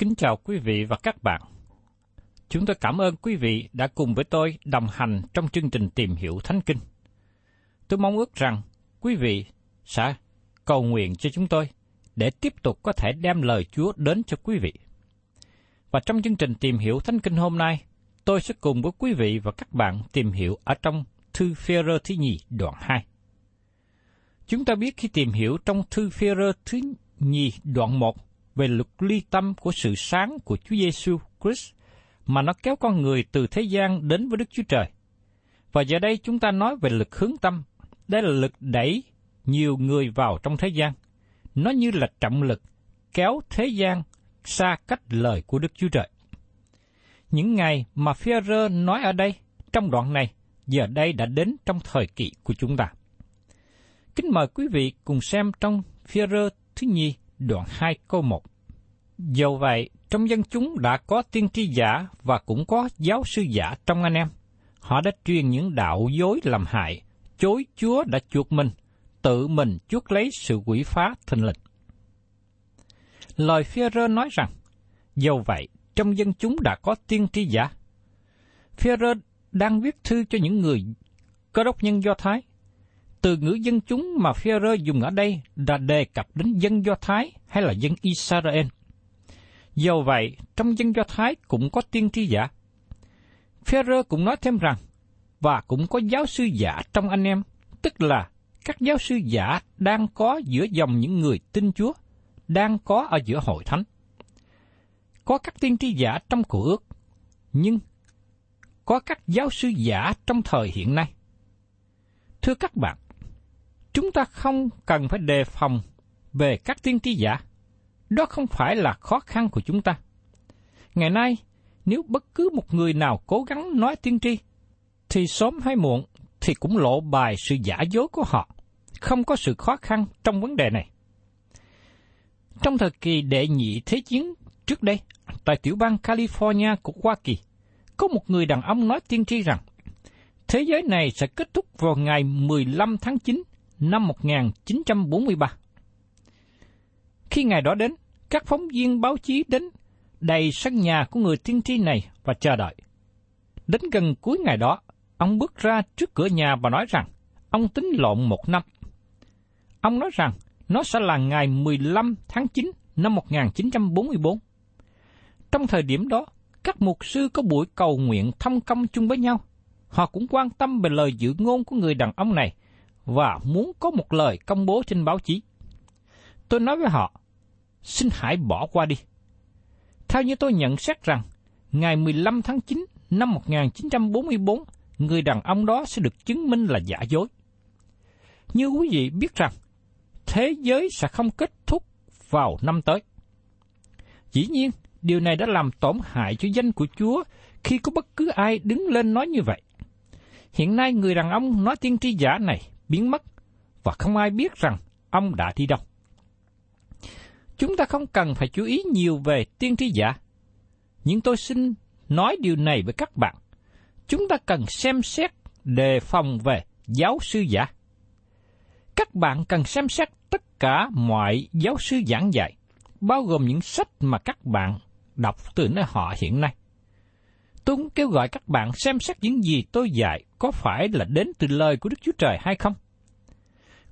Kính chào quý vị và các bạn. Chúng tôi cảm ơn quý vị đã cùng với tôi đồng hành trong chương trình tìm hiểu Thánh Kinh. Tôi mong ước rằng quý vị sẽ cầu nguyện cho chúng tôi để tiếp tục có thể đem lời Chúa đến cho quý vị. Và trong chương trình tìm hiểu Thánh Kinh hôm nay, tôi sẽ cùng với quý vị và các bạn tìm hiểu ở trong thư Phêrô thứ nhì đoạn 2. Chúng ta biết khi tìm hiểu trong thư Phêrô thứ nhì đoạn 1 về luật ly tâm của sự sáng của Chúa Giêsu Christ mà nó kéo con người từ thế gian đến với Đức Chúa Trời. Và giờ đây chúng ta nói về lực hướng tâm. Đây là lực đẩy nhiều người vào trong thế gian. Nó như là trọng lực kéo thế gian xa cách lời của Đức Chúa Trời. Những ngày mà Phêrô nói ở đây, trong đoạn này, giờ đây đã đến trong thời kỳ của chúng ta. Kính mời quý vị cùng xem trong Phêrô thứ nhì đoạn 2 câu 1. Dầu vậy, trong dân chúng đã có tiên tri giả và cũng có giáo sư giả trong anh em. Họ đã truyền những đạo dối làm hại, chối Chúa đã chuộc mình, tự mình chuốc lấy sự quỷ phá thình lình. Lời Phêrô nói rằng, dầu vậy, trong dân chúng đã có tiên tri giả. Phêrô đang viết thư cho những người cơ đốc nhân Do Thái. Từ ngữ dân chúng mà Phêrô dùng ở đây đã đề cập đến dân Do Thái hay là dân Israel. Do vậy, trong dân Do Thái cũng có tiên tri giả. Phêrô cũng nói thêm rằng, và cũng có giáo sư giả trong anh em, tức là các giáo sư giả đang có giữa dòng những người tin Chúa, đang có ở giữa hội thánh. Có các tiên tri giả trong cổ ước, nhưng có các giáo sư giả trong thời hiện nay. Thưa các bạn, chúng ta không cần phải đề phòng về các tiên tri giả. Đó không phải là khó khăn của chúng ta. Ngày nay, nếu bất cứ một người nào cố gắng nói tiên tri, thì sớm hay muộn thì cũng lộ bài sự giả dối của họ. Không có sự khó khăn trong vấn đề này. Trong thời kỳ đệ nhị thế chiến trước đây, tại tiểu bang California của Hoa Kỳ, có một người đàn ông nói tiên tri rằng thế giới này sẽ kết thúc vào ngày 15 tháng 9 năm 1943. Khi ngày đó đến, các phóng viên báo chí đến đầy sân nhà của người tiên tri này và chờ đợi. Đến gần cuối ngày đó, ông bước ra trước cửa nhà và nói rằng ông tính lộn một năm. Ông nói rằng nó sẽ là ngày 15 tháng 9 năm 1944. Trong thời điểm đó, các mục sư có buổi cầu nguyện thăm công chung với nhau. Họ cũng quan tâm về lời dự ngôn của người đàn ông này và muốn có một lời công bố trên báo chí. Tôi nói với họ, xin hãy bỏ qua đi. Theo như tôi nhận xét rằng, ngày 15 tháng 9 năm 1944, người đàn ông đó sẽ được chứng minh là giả dối. Như quý vị biết rằng, thế giới sẽ không kết thúc vào năm tới. Dĩ nhiên, điều này đã làm tổn hại cho danh của Chúa khi có bất cứ ai đứng lên nói như vậy. Hiện nay người đàn ông nói tiên tri giả này biến mất và không ai biết rằng ông đã đi đâu. Chúng ta không cần phải chú ý nhiều về tiên tri giả, nhưng tôi xin nói điều này với các bạn. Chúng ta cần xem xét đề phòng về giáo sư giả. Các bạn cần xem xét tất cả mọi giáo sư giảng dạy, bao gồm những sách mà các bạn đọc từ nơi họ hiện nay. Tôi cũng kêu gọi các bạn xem xét những gì tôi dạy có phải là đến từ lời của Đức Chúa Trời hay không.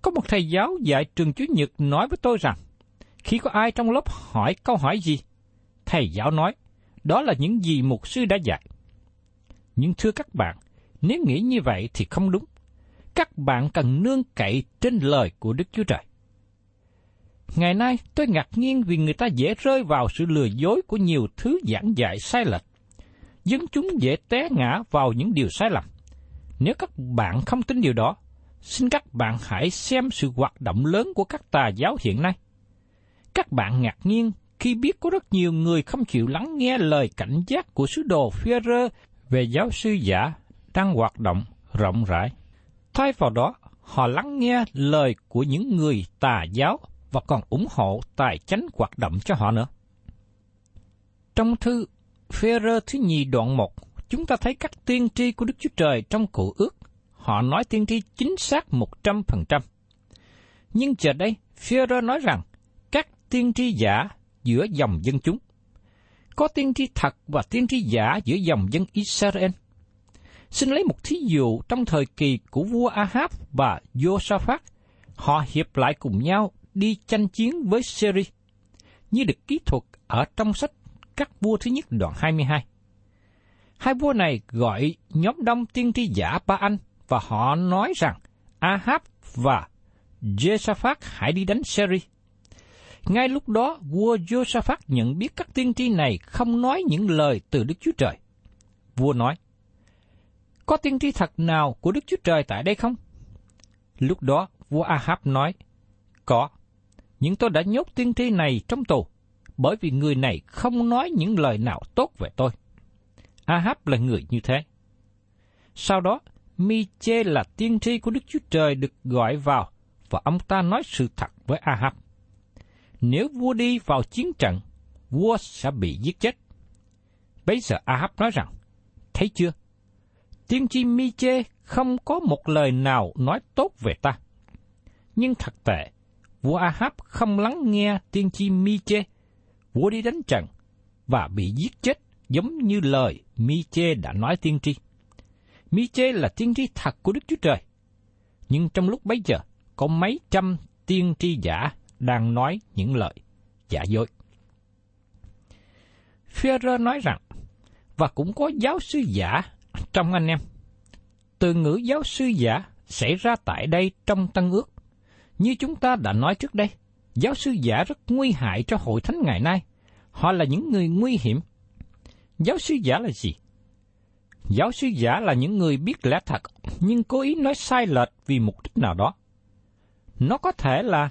Có một thầy giáo dạy trường Chúa Nhật nói với tôi rằng, khi có ai trong lớp hỏi câu hỏi gì, thầy giáo nói, đó là những gì mục sư đã dạy. Nhưng thưa các bạn, nếu nghĩ như vậy thì không đúng. Các bạn cần nương cậy trên lời của Đức Chúa Trời. Ngày nay tôi ngạc nhiên vì người ta dễ rơi vào sự lừa dối của nhiều thứ giảng dạy sai lệch. Dân chúng dễ té ngã vào những điều sai lầm. Nếu các bạn không tin điều đó, xin các bạn hãy xem sự hoạt động lớn của các tà giáo hiện nay. Các bạn ngạc nhiên khi biết có rất nhiều người không chịu lắng nghe lời cảnh giác của sứ đồ Führer về giáo sư giả đang hoạt động rộng rãi. Thay vào đó, họ lắng nghe lời của những người tà giáo và còn ủng hộ tài chánh hoạt động cho họ nữa. Trong thư Führer thứ nhì đoạn 1, chúng ta thấy các tiên tri của Đức Chúa Trời trong cụ ước. Họ nói tiên tri chính xác 100%. Nhưng giờ đây, Führer nói rằng các tiên tri giả giữa dòng dân chúng. Có tiên tri thật và tiên tri giả giữa dòng dân Israel. Xin lấy một thí dụ trong thời kỳ của vua Ahab và Josaphat. Họ hiệp lại cùng nhau đi tranh chiến với Syria, như được kỹ thuật ở trong sách các vua thứ nhất đoạn 22. Hai vua này gọi nhóm đông tiên tri giả Ba Anh và họ nói rằng Ahab và Jehoshaphat hãy đi đánh Syria. Ngay lúc đó, vua Jehoshaphat nhận biết các tiên tri này không nói những lời từ Đức Chúa Trời. Vua nói, có tiên tri thật nào của Đức Chúa Trời tại đây không? Lúc đó, vua Ahab nói, có, nhưng tôi đã nhốt tiên tri này trong tù, bởi vì người này không nói những lời nào tốt về tôi. Ahab là người như thế. Sau đó, Miche là tiên tri của Đức Chúa Trời được gọi vào, và ông ta nói sự thật với Ahab nếu vua đi vào chiến trận, vua sẽ bị giết chết. Bây giờ Ahab nói rằng, thấy chưa, tiên tri Miche không có một lời nào nói tốt về ta. Nhưng thật tệ, vua Ahab không lắng nghe tiên tri Miche. Vua đi đánh trận và bị giết chết giống như lời Mi-chê đã nói tiên tri. Mi-chê là tiên tri thật của Đức Chúa Trời. Nhưng trong lúc bấy giờ, có mấy trăm tiên tri giả đang nói những lời giả dối. Führer nói rằng, và cũng có giáo sư giả trong anh em. Từ ngữ giáo sư giả xảy ra tại đây trong Tân ước. Như chúng ta đã nói trước đây, giáo sư giả rất nguy hại cho hội thánh ngày nay. Họ là những người nguy hiểm. Giáo sư giả là gì? Giáo sư giả là những người biết lẽ thật, nhưng cố ý nói sai lệch vì mục đích nào đó. Nó có thể là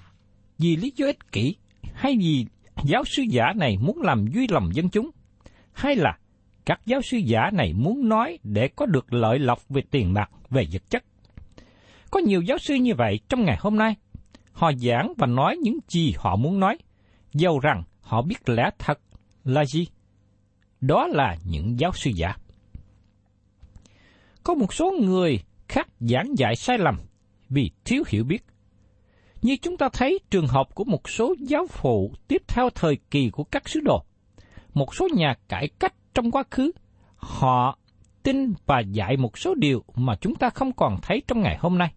vì lý do ích kỷ, hay vì giáo sư giả này muốn làm vui lòng dân chúng, hay là các giáo sư giả này muốn nói để có được lợi lộc về tiền bạc, về vật chất. Có nhiều giáo sư như vậy trong ngày hôm nay. Họ giảng và nói những gì họ muốn nói, dầu rằng họ biết lẽ thật là gì. Đó là những giáo sư giả. Có một số người khác giảng dạy sai lầm vì thiếu hiểu biết. Như chúng ta thấy trường hợp của một số giáo phụ tiếp theo thời kỳ của các sứ đồ. Một số nhà cải cách trong quá khứ, họ tin và dạy một số điều mà chúng ta không còn thấy trong ngày hôm nay.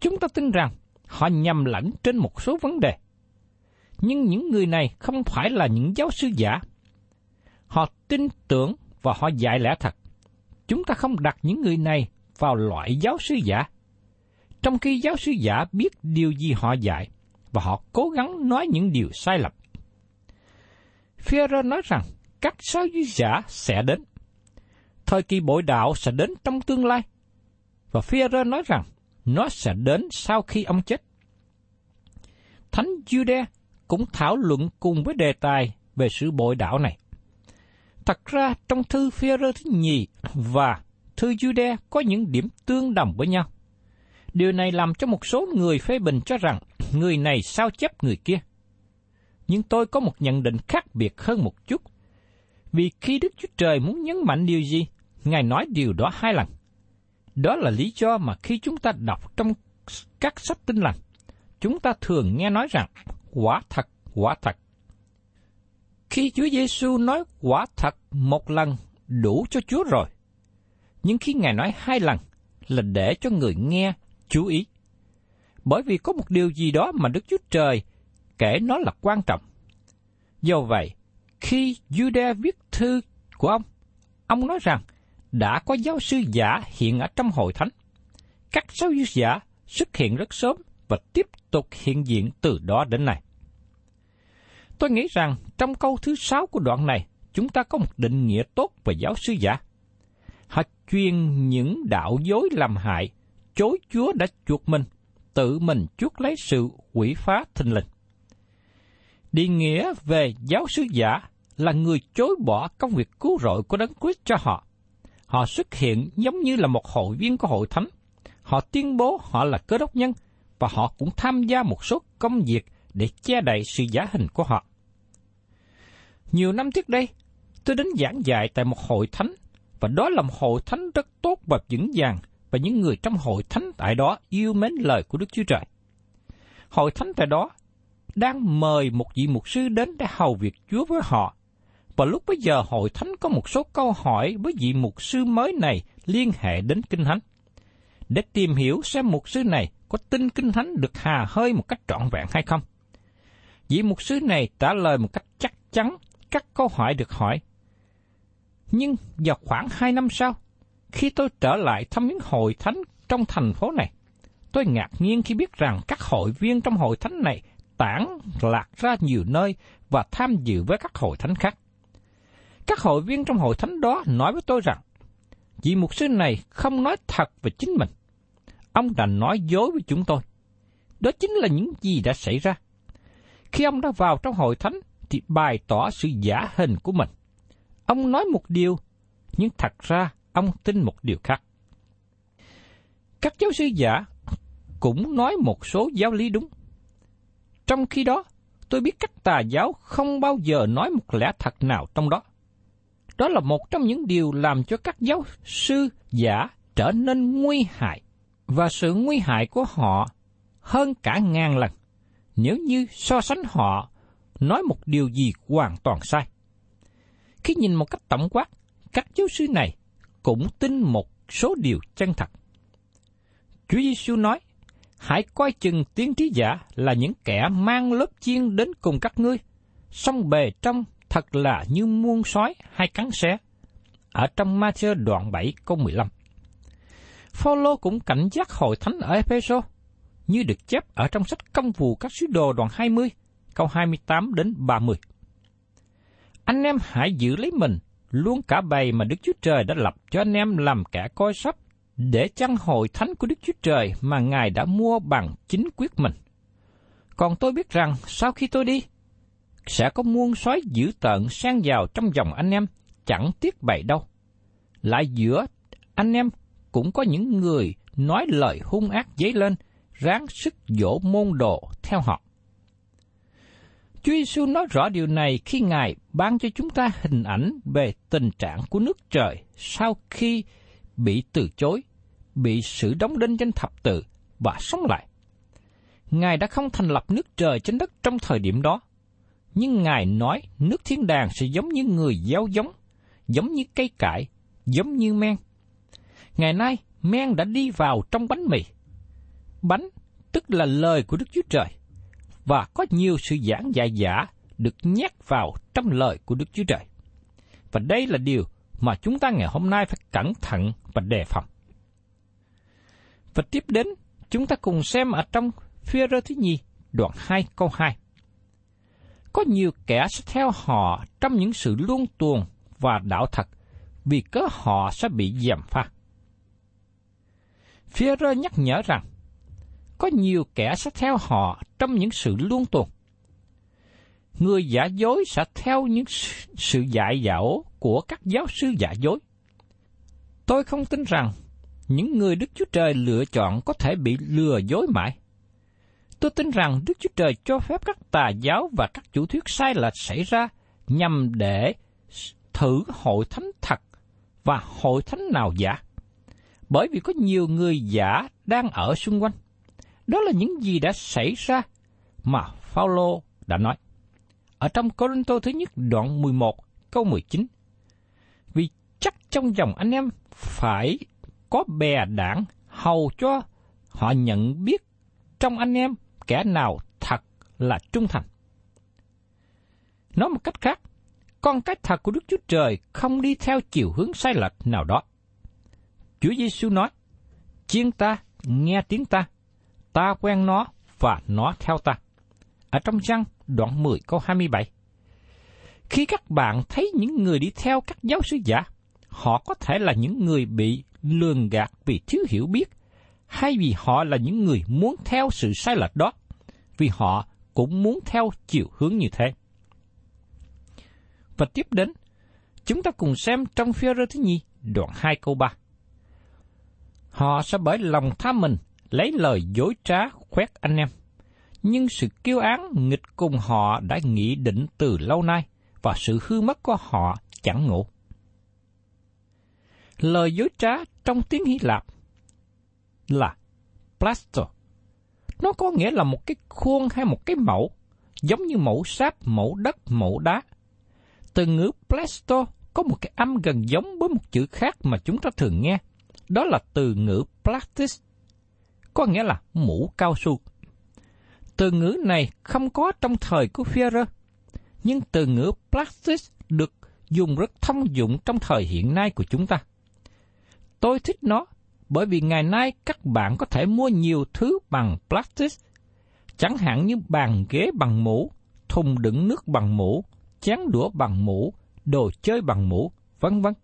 Chúng ta tin rằng họ nhầm lẫn trên một số vấn đề. Nhưng những người này không phải là những giáo sư giả. Họ tin tưởng và họ dạy lẽ thật. Chúng ta không đặt những người này vào loại giáo sư giả. Trong khi giáo sư giả biết điều gì họ dạy, và họ cố gắng nói những điều sai lầm. Führer nói rằng các giáo sư giả sẽ đến. Thời kỳ bội đạo sẽ đến trong tương lai. Và Führer nói rằng nó sẽ đến sau khi ông chết. Thánh Jude cũng thảo luận cùng với đề tài về sự bội đạo này. Thật ra trong thư Führer thứ nhì và thư Jude có những điểm tương đồng với nhau. Điều này làm cho một số người phê bình cho rằng người này sao chép người kia. Nhưng tôi có một nhận định khác biệt hơn một chút. Vì khi Đức Chúa Trời muốn nhấn mạnh điều gì, Ngài nói điều đó hai lần. Đó là lý do mà khi chúng ta đọc trong các sách tinh lành, chúng ta thường nghe nói rằng quả thật, quả thật. Khi Chúa Giêsu nói quả thật một lần đủ cho Chúa rồi. Nhưng khi Ngài nói hai lần là để cho người nghe chú ý. Bởi vì có một điều gì đó mà Đức Chúa Trời kể nó là quan trọng. Do vậy, khi Jude viết thư của ông, ông nói rằng đã có giáo sư giả hiện ở trong hội thánh. Các giáo sư giả xuất hiện rất sớm và tiếp tục hiện diện từ đó đến nay. Tôi nghĩ rằng trong câu thứ sáu của đoạn này, chúng ta có một định nghĩa tốt về giáo sư giả. Họ chuyên những đạo dối làm hại, chối Chúa đã chuộc mình, tự mình chuốc lấy sự quỷ phá thình lình. Định nghĩa về giáo sư giả là người chối bỏ công việc cứu rỗi của Đấng Christ cho họ. Họ xuất hiện giống như là một hội viên của hội thánh. Họ tuyên bố họ là cơ đốc nhân và họ cũng tham gia một số công việc để che đậy sự giả hình của họ. Nhiều năm trước đây, tôi đến giảng dạy tại một hội thánh, và đó là một hội thánh rất tốt và vững vàng, và những người trong hội thánh tại đó yêu mến lời của Đức Chúa Trời. Hội thánh tại đó đang mời một vị mục sư đến để hầu việc Chúa với họ. Và lúc bấy giờ hội thánh có một số câu hỏi với vị mục sư mới này liên hệ đến Kinh Thánh. Để tìm hiểu xem mục sư này có tin Kinh Thánh được hà hơi một cách trọn vẹn hay không. Vị mục sư này trả lời một cách chắc chắn các câu hỏi được hỏi. Nhưng vào khoảng hai năm sau, khi tôi trở lại thăm những hội thánh trong thành phố này, tôi ngạc nhiên khi biết rằng các hội viên trong hội thánh này tản lạc ra nhiều nơi và tham dự với các hội thánh khác. Các hội viên trong hội thánh đó nói với tôi rằng, vị mục sư này không nói thật về chính mình. Ông đã nói dối với chúng tôi. Đó chính là những gì đã xảy ra. Khi ông đã vào trong hội thánh thì bày tỏ sự giả hình của mình. Ông nói một điều, nhưng thật ra ông tin một điều khác. Các giáo sư giả cũng nói một số giáo lý đúng. Trong khi đó, tôi biết các tà giáo không bao giờ nói một lẽ thật nào trong đó. Đó là một trong những điều làm cho các giáo sư giả trở nên nguy hại, và sự nguy hại của họ hơn cả ngàn lần nếu như so sánh họ nói một điều gì hoàn toàn sai. Khi nhìn một cách tổng quát, các giáo sư này cũng tin một số điều chân thật. Chúa Giêsu nói, hãy coi chừng tiên trí giả là những kẻ mang lớp chiên đến cùng các ngươi, song bề trong thật là như muôn sói hay cắn xé. Ở trong Matthew đoạn 7 câu 15. Phaolô cũng cảnh giác hội thánh ở Ephesos như được chép ở trong sách công vụ các sứ đồ đoạn 20, câu 28 đến 30. Anh em hãy giữ lấy mình, luôn cả bầy mà Đức Chúa Trời đã lập cho anh em làm kẻ coi sóc, để chăn hội thánh của Đức Chúa Trời mà Ngài đã mua bằng chính quyết mình. Còn tôi biết rằng sau khi tôi đi, sẽ có muôn sói dữ tợn sang vào trong dòng anh em, chẳng tiếc bậy đâu. Lại giữa anh em cũng có những người nói lời hung ác dấy lên, ráng sức dỗ môn đồ theo họ. Chúa Giêsu nói rõ điều này khi Ngài ban cho chúng ta hình ảnh về tình trạng của nước trời sau khi bị từ chối, bị sự đóng đinh trên thập tự và sống lại. Ngài đã không thành lập nước trời trên đất trong thời điểm đó, nhưng Ngài nói nước thiên đàng sẽ giống như người gieo giống, giống như cây cải, giống như men. Ngày nay, men đã đi vào trong bánh mì. Bánh tức là lời của Đức Chúa Trời và có nhiều sự giảng dạy giả được nhét vào trong lời của Đức Chúa Trời. và đây là điều mà chúng ta ngày hôm nay phải cẩn thận và đề phòng. Và tiếp đến, chúng ta cùng xem ở trong phía rơ thứ nhì, đoạn 2 câu 2. Có nhiều kẻ sẽ theo họ trong những sự luân tuồng và đạo thật, vì cớ họ sẽ bị giảm pha. Phía rơ nhắc nhở rằng, có nhiều kẻ sẽ theo họ trong những sự luân tuồng. Người giả dối sẽ theo những sự dạy dỗ của các giáo sư giả dối. Tôi không tin rằng những người Đức Chúa Trời lựa chọn có thể bị lừa dối mãi. Tôi tin rằng Đức Chúa Trời cho phép các tà giáo và các chủ thuyết sai lệch xảy ra nhằm để thử hội thánh thật và hội thánh nào giả. Bởi vì có nhiều người giả đang ở xung quanh. Đó là những gì đã xảy ra mà Phaolô đã nói. Ở trong Corinto thứ nhất đoạn 11 câu 19. Vì chắc trong dòng anh em phải có bè đảng hầu cho họ nhận biết trong anh em kẻ nào thật là trung thành. Nói một cách khác, con cái thật của Đức Chúa Trời không đi theo chiều hướng sai lệch nào đó. Chúa Giêsu nói, chiên ta, nghe tiếng ta, ta quen nó và nó theo ta. Ở trong trang đoạn 10 câu 27. Khi các bạn thấy những người đi theo các giáo sư giả, họ có thể là những người bị lường gạt vì thiếu hiểu biết, hay vì họ là những người muốn theo sự sai lệch đó, vì họ cũng muốn theo chiều hướng như thế. Và tiếp đến, chúng ta cùng xem trong phía rơ thứ nhì, đoạn 2 câu 3. Họ sẽ bởi lòng tham mình lấy lời dối trá khoét anh em. Nhưng sự kiêu án nghịch cùng họ đã nghĩ định từ lâu nay, và sự hư mất của họ chẳng ngủ. Lời dối trá trong tiếng Hy Lạp là plasto. Nó có nghĩa là một cái khuôn hay một cái mẫu, giống như mẫu sáp, mẫu đất, mẫu đá. Từ ngữ plasto có một cái âm gần giống với một chữ khác mà chúng ta thường nghe. Đó là từ ngữ plastic có nghĩa là mũ cao su. Từ ngữ này không có trong thời của Führer, nhưng từ ngữ plastic được dùng rất thông dụng trong thời hiện nay của chúng ta. Tôi thích nó bởi vì ngày nay các bạn có thể mua nhiều thứ bằng plastic, chẳng hạn như bàn ghế bằng mũ, thùng đựng nước bằng mũ, chén đũa bằng mũ, đồ chơi bằng mũ, vân vân.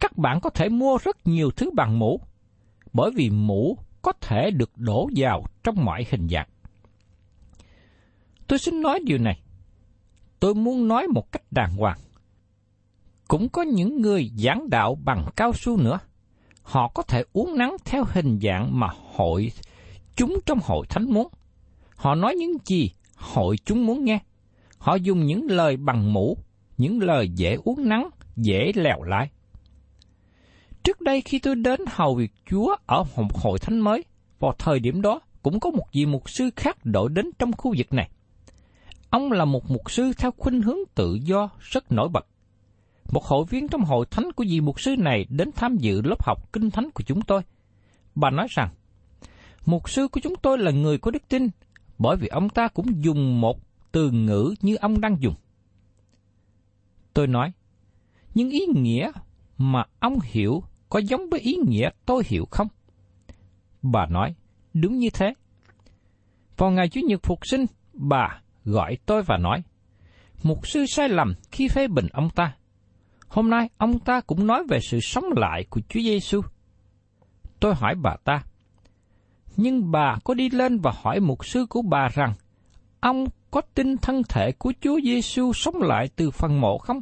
Các bạn có thể mua rất nhiều thứ bằng mũ, bởi vì mũ có thể được đổ vào trong mọi hình dạng. Tôi xin nói điều này. Tôi muốn nói một cách đàng hoàng. Cũng có những người giảng đạo bằng cao su nữa – họ có thể uống nắng theo hình dạng mà hội chúng trong hội thánh muốn. Họ nói những gì hội chúng muốn nghe. Họ dùng những lời bằng mũ, những lời dễ uống nắng, dễ lèo lái. Trước đây khi tôi đến hầu việc Chúa ở một hội thánh mới, vào thời điểm đó cũng có một vị mục sư khác đổi đến trong khu vực này. Ông là một mục sư theo khuynh hướng tự do rất nổi bật một hội viên trong hội thánh của vị mục sư này đến tham dự lớp học kinh thánh của chúng tôi. Bà nói rằng, mục sư của chúng tôi là người có đức tin, bởi vì ông ta cũng dùng một từ ngữ như ông đang dùng. Tôi nói, nhưng ý nghĩa mà ông hiểu có giống với ý nghĩa tôi hiểu không? Bà nói, đúng như thế. Vào ngày Chủ nhật phục sinh, bà gọi tôi và nói, Mục sư sai lầm khi phê bình ông ta. Hôm nay ông ta cũng nói về sự sống lại của Chúa Giêsu. Tôi hỏi bà ta, nhưng bà có đi lên và hỏi mục sư của bà rằng, ông có tin thân thể của Chúa Giêsu sống lại từ phần mộ không?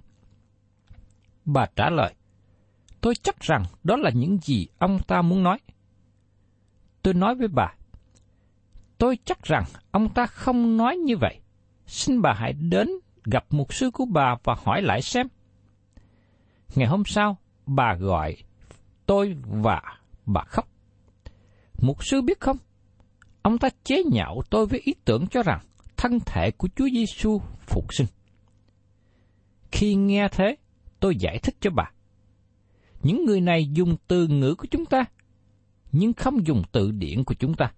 Bà trả lời, tôi chắc rằng đó là những gì ông ta muốn nói. Tôi nói với bà, tôi chắc rằng ông ta không nói như vậy. Xin bà hãy đến gặp mục sư của bà và hỏi lại xem. Ngày hôm sau, bà gọi tôi và bà khóc. Mục sư biết không? Ông ta chế nhạo tôi với ý tưởng cho rằng thân thể của Chúa Giêsu phục sinh. Khi nghe thế, tôi giải thích cho bà. Những người này dùng từ ngữ của chúng ta, nhưng không dùng từ điển của chúng ta.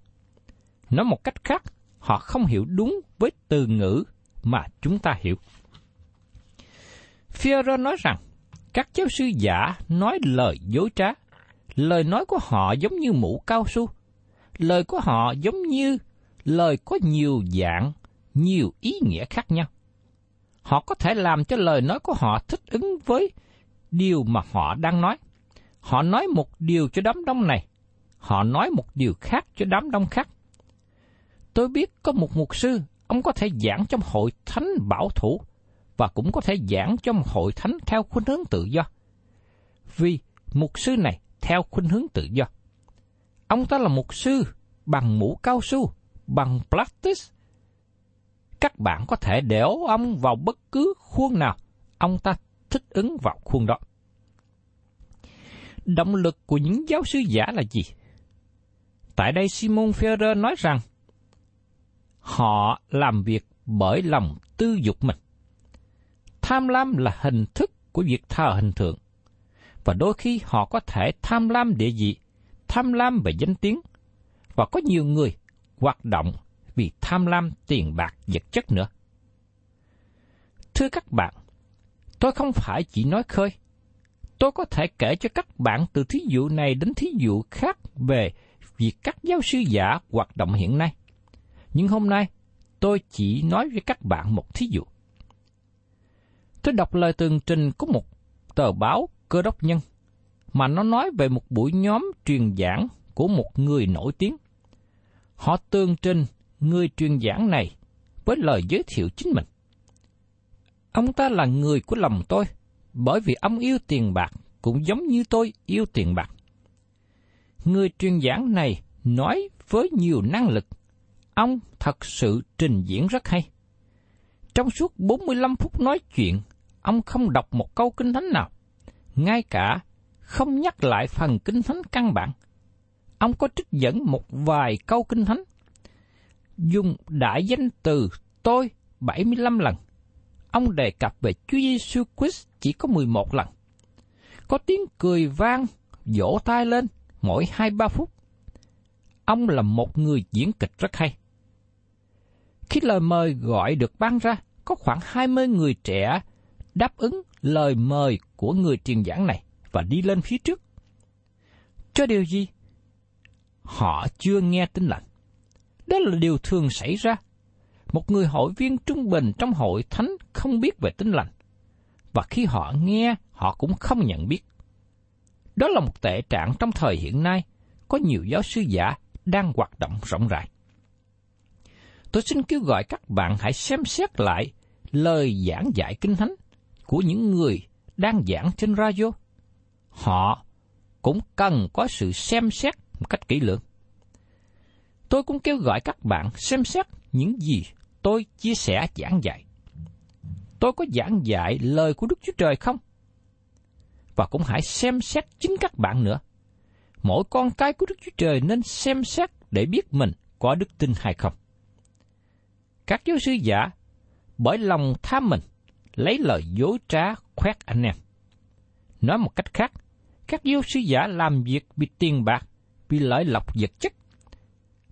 Nói một cách khác, họ không hiểu đúng với từ ngữ mà chúng ta hiểu. Führer nói rằng Các giáo sư giả nói lời dối trá. Lời nói của họ giống như mũ cao su. Lời của họ giống như lời có nhiều dạng, nhiều ý nghĩa khác nhau. Họ có thể làm cho lời nói của họ thích ứng với điều mà họ đang nói. Họ nói một điều cho đám đông này, họ nói một điều khác cho đám đông khác. Tôi biết có một mục sư, ông có thể giảng trong hội thánh bảo thủ và cũng có thể giảng trong hội thánh theo khuynh hướng tự do. Vì mục sư này theo khuynh hướng tự do. Ông ta là mục sư bằng mũ cao su, bằng plastic. Các bạn có thể đẻo ông vào bất cứ khuôn nào, ông ta thích ứng vào khuôn đó. Động lực của những giáo sư giả là gì? Tại đây Simon Ferrer nói rằng họ làm việc bởi lòng tư dục mình. Tham lam là hình thức của việc thờ hình tượng. Và đôi khi họ có thể tham lam địa vị, tham lam về danh tiếng. Và có nhiều người hoạt động vì tham lam tiền bạc vật chất nữa. Thưa các bạn, tôi không phải chỉ nói khơi. Tôi có thể kể cho các bạn từ thí dụ này đến thí dụ khác về việc các giáo sư giả hoạt động hiện nay. Nhưng hôm nay, tôi chỉ nói với các bạn một thí dụ. Tôi đọc lời tường trình của một tờ báo cơ đốc nhân, mà nó nói về một buổi nhóm truyền giảng của một người nổi tiếng. Họ tường trình người truyền giảng này với lời giới thiệu chính mình. Ông ta là người của lòng tôi, bởi vì ông yêu tiền bạc cũng giống như tôi yêu tiền bạc. Người truyền giảng này nói với nhiều năng lực. Ông thật sự trình diễn rất hay. Trong suốt 45 phút nói chuyện, ông không đọc một câu kinh thánh nào, ngay cả không nhắc lại phần kinh thánh căn bản. Ông có trích dẫn một vài câu kinh thánh, dùng đại danh từ tôi 75 lần. Ông đề cập về Chúa Giêsu Christ chỉ có 11 lần. Có tiếng cười vang, vỗ tay lên mỗi hai ba phút. Ông là một người diễn kịch rất hay. Khi lời mời gọi được ban ra, có khoảng 20 người trẻ đáp ứng lời mời của người truyền giảng này và đi lên phía trước. Cho điều gì? Họ chưa nghe tin lành. Đó là điều thường xảy ra. Một người hội viên trung bình trong hội thánh không biết về tính lành. Và khi họ nghe, họ cũng không nhận biết. Đó là một tệ trạng trong thời hiện nay, có nhiều giáo sư giả đang hoạt động rộng rãi. Tôi xin kêu gọi các bạn hãy xem xét lại lời giảng dạy kinh thánh của những người đang giảng trên radio. Họ cũng cần có sự xem xét một cách kỹ lưỡng. Tôi cũng kêu gọi các bạn xem xét những gì tôi chia sẻ giảng dạy. Tôi có giảng dạy lời của Đức Chúa Trời không? Và cũng hãy xem xét chính các bạn nữa. Mỗi con cái của Đức Chúa Trời nên xem xét để biết mình có đức tin hay không. Các giáo sư giả bởi lòng tham mình lấy lời dối trá khoét anh em. Nói một cách khác, các giáo sư giả làm việc vì tiền bạc, vì lợi lộc vật chất.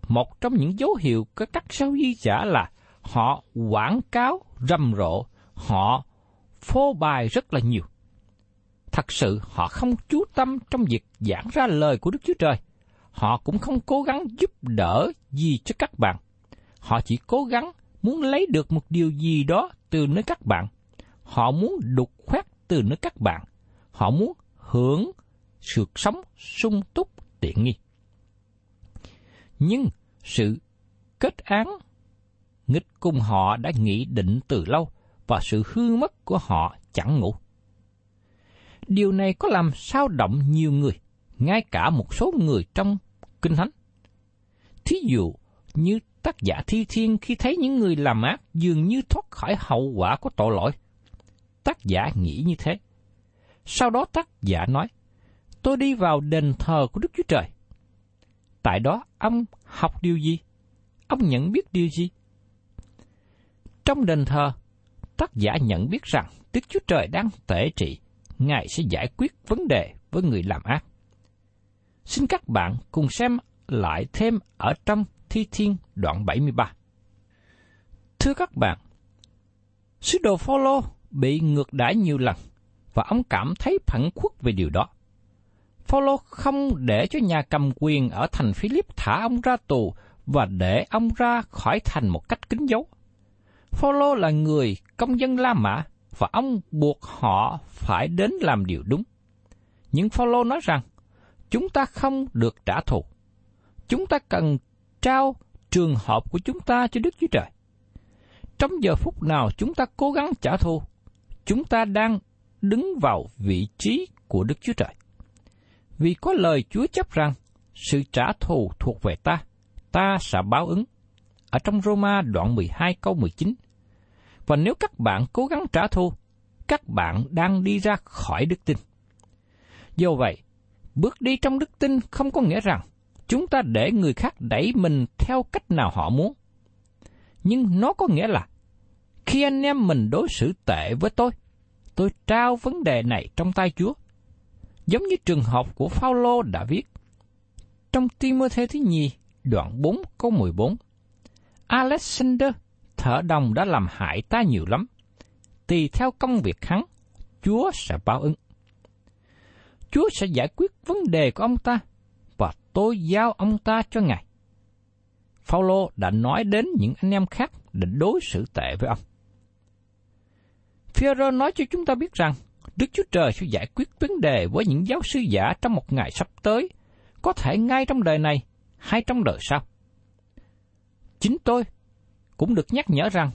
Một trong những dấu hiệu của các giáo sư giả là họ quảng cáo rầm rộ, họ phô bài rất là nhiều. Thật sự họ không chú tâm trong việc giảng ra lời của Đức Chúa Trời. Họ cũng không cố gắng giúp đỡ gì cho các bạn. Họ chỉ cố gắng muốn lấy được một điều gì đó từ nơi các bạn. Họ muốn đục khoét từ nơi các bạn. Họ muốn hưởng sự sống sung túc tiện nghi. Nhưng sự kết án nghịch cùng họ đã nghĩ định từ lâu và sự hư mất của họ chẳng ngủ. Điều này có làm sao động nhiều người, ngay cả một số người trong Kinh Thánh. Thí dụ như tác giả thi thiên khi thấy những người làm ác dường như thoát khỏi hậu quả của tội lỗi. Tác giả nghĩ như thế. Sau đó tác giả nói, tôi đi vào đền thờ của Đức Chúa Trời. Tại đó ông học điều gì? Ông nhận biết điều gì? Trong đền thờ, tác giả nhận biết rằng Đức Chúa Trời đang tể trị, Ngài sẽ giải quyết vấn đề với người làm ác. Xin các bạn cùng xem lại thêm ở trong Thi Thiên đoạn 73. Thưa các bạn, sứ đồ Phaolô bị ngược đãi nhiều lần và ông cảm thấy phẫn khuất về điều đó. Phaolô không để cho nhà cầm quyền ở thành Philip thả ông ra tù và để ông ra khỏi thành một cách kín dấu. Phaolô là người công dân La Mã và ông buộc họ phải đến làm điều đúng. Nhưng Phaolô nói rằng, chúng ta không được trả thù. Chúng ta cần trao trường hợp của chúng ta cho Đức Chúa Trời. Trong giờ phút nào chúng ta cố gắng trả thù, chúng ta đang đứng vào vị trí của Đức Chúa Trời. Vì có lời Chúa chấp rằng, sự trả thù thuộc về ta, ta sẽ báo ứng. Ở trong Roma đoạn 12 câu 19. Và nếu các bạn cố gắng trả thù, các bạn đang đi ra khỏi đức tin. Do vậy, bước đi trong đức tin không có nghĩa rằng chúng ta để người khác đẩy mình theo cách nào họ muốn. Nhưng nó có nghĩa là khi anh em mình đối xử tệ với tôi, tôi trao vấn đề này trong tay Chúa. Giống như trường hợp của Phaolô đã viết. Trong Timôthê thứ nhì, đoạn 4 câu 14. Alexander, thợ đồng đã làm hại ta nhiều lắm. Tùy theo công việc hắn, Chúa sẽ báo ứng. Chúa sẽ giải quyết vấn đề của ông ta, và tôi giao ông ta cho Ngài. Phaolô đã nói đến những anh em khác để đối xử tệ với ông. Phêrô nói cho chúng ta biết rằng Đức Chúa Trời sẽ giải quyết vấn đề với những giáo sư giả trong một ngày sắp tới, có thể ngay trong đời này hay trong đời sau. Chính tôi cũng được nhắc nhở rằng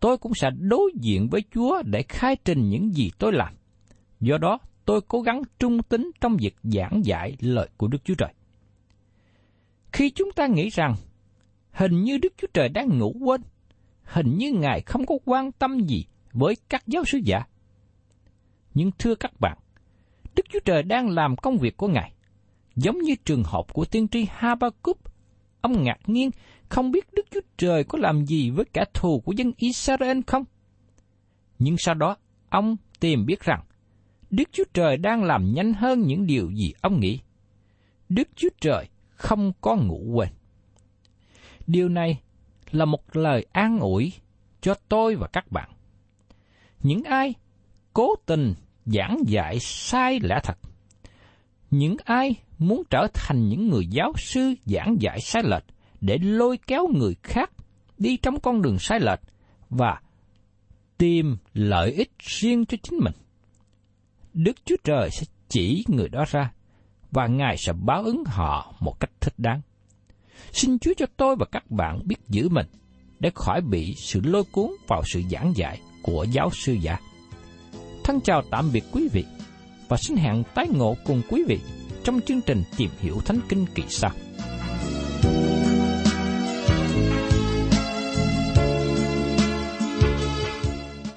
tôi cũng sẽ đối diện với Chúa để khai trình những gì tôi làm. Do đó, tôi cố gắng trung tính trong việc giảng dạy lời của Đức Chúa Trời. Khi chúng ta nghĩ rằng hình như Đức Chúa Trời đang ngủ quên, hình như Ngài không có quan tâm gì với các giáo sứ giả. Nhưng thưa các bạn, Đức Chúa Trời đang làm công việc của Ngài. Giống như trường hợp của tiên tri Habakkuk, ông ngạc nhiên không biết Đức Chúa Trời có làm gì với kẻ thù của dân Israel không? Nhưng sau đó, ông tìm biết rằng Đức Chúa Trời đang làm nhanh hơn những điều gì ông nghĩ. Đức Chúa Trời không có ngủ quên. Điều này là một lời an ủi cho tôi và các bạn. Những ai cố tình giảng dạy sai lẽ thật, những ai muốn trở thành những người giáo sư giảng dạy sai lệch để lôi kéo người khác đi trong con đường sai lệch và tìm lợi ích riêng cho chính mình. Đức Chúa Trời sẽ chỉ người đó ra và Ngài sẽ báo ứng họ một cách thích đáng. Xin Chúa cho tôi và các bạn biết giữ mình để khỏi bị sự lôi cuốn vào sự giảng dạy của giáo sư giả. Thân chào tạm biệt quý vị và xin hẹn tái ngộ cùng quý vị trong chương trình tìm hiểu Thánh Kinh kỳ sau.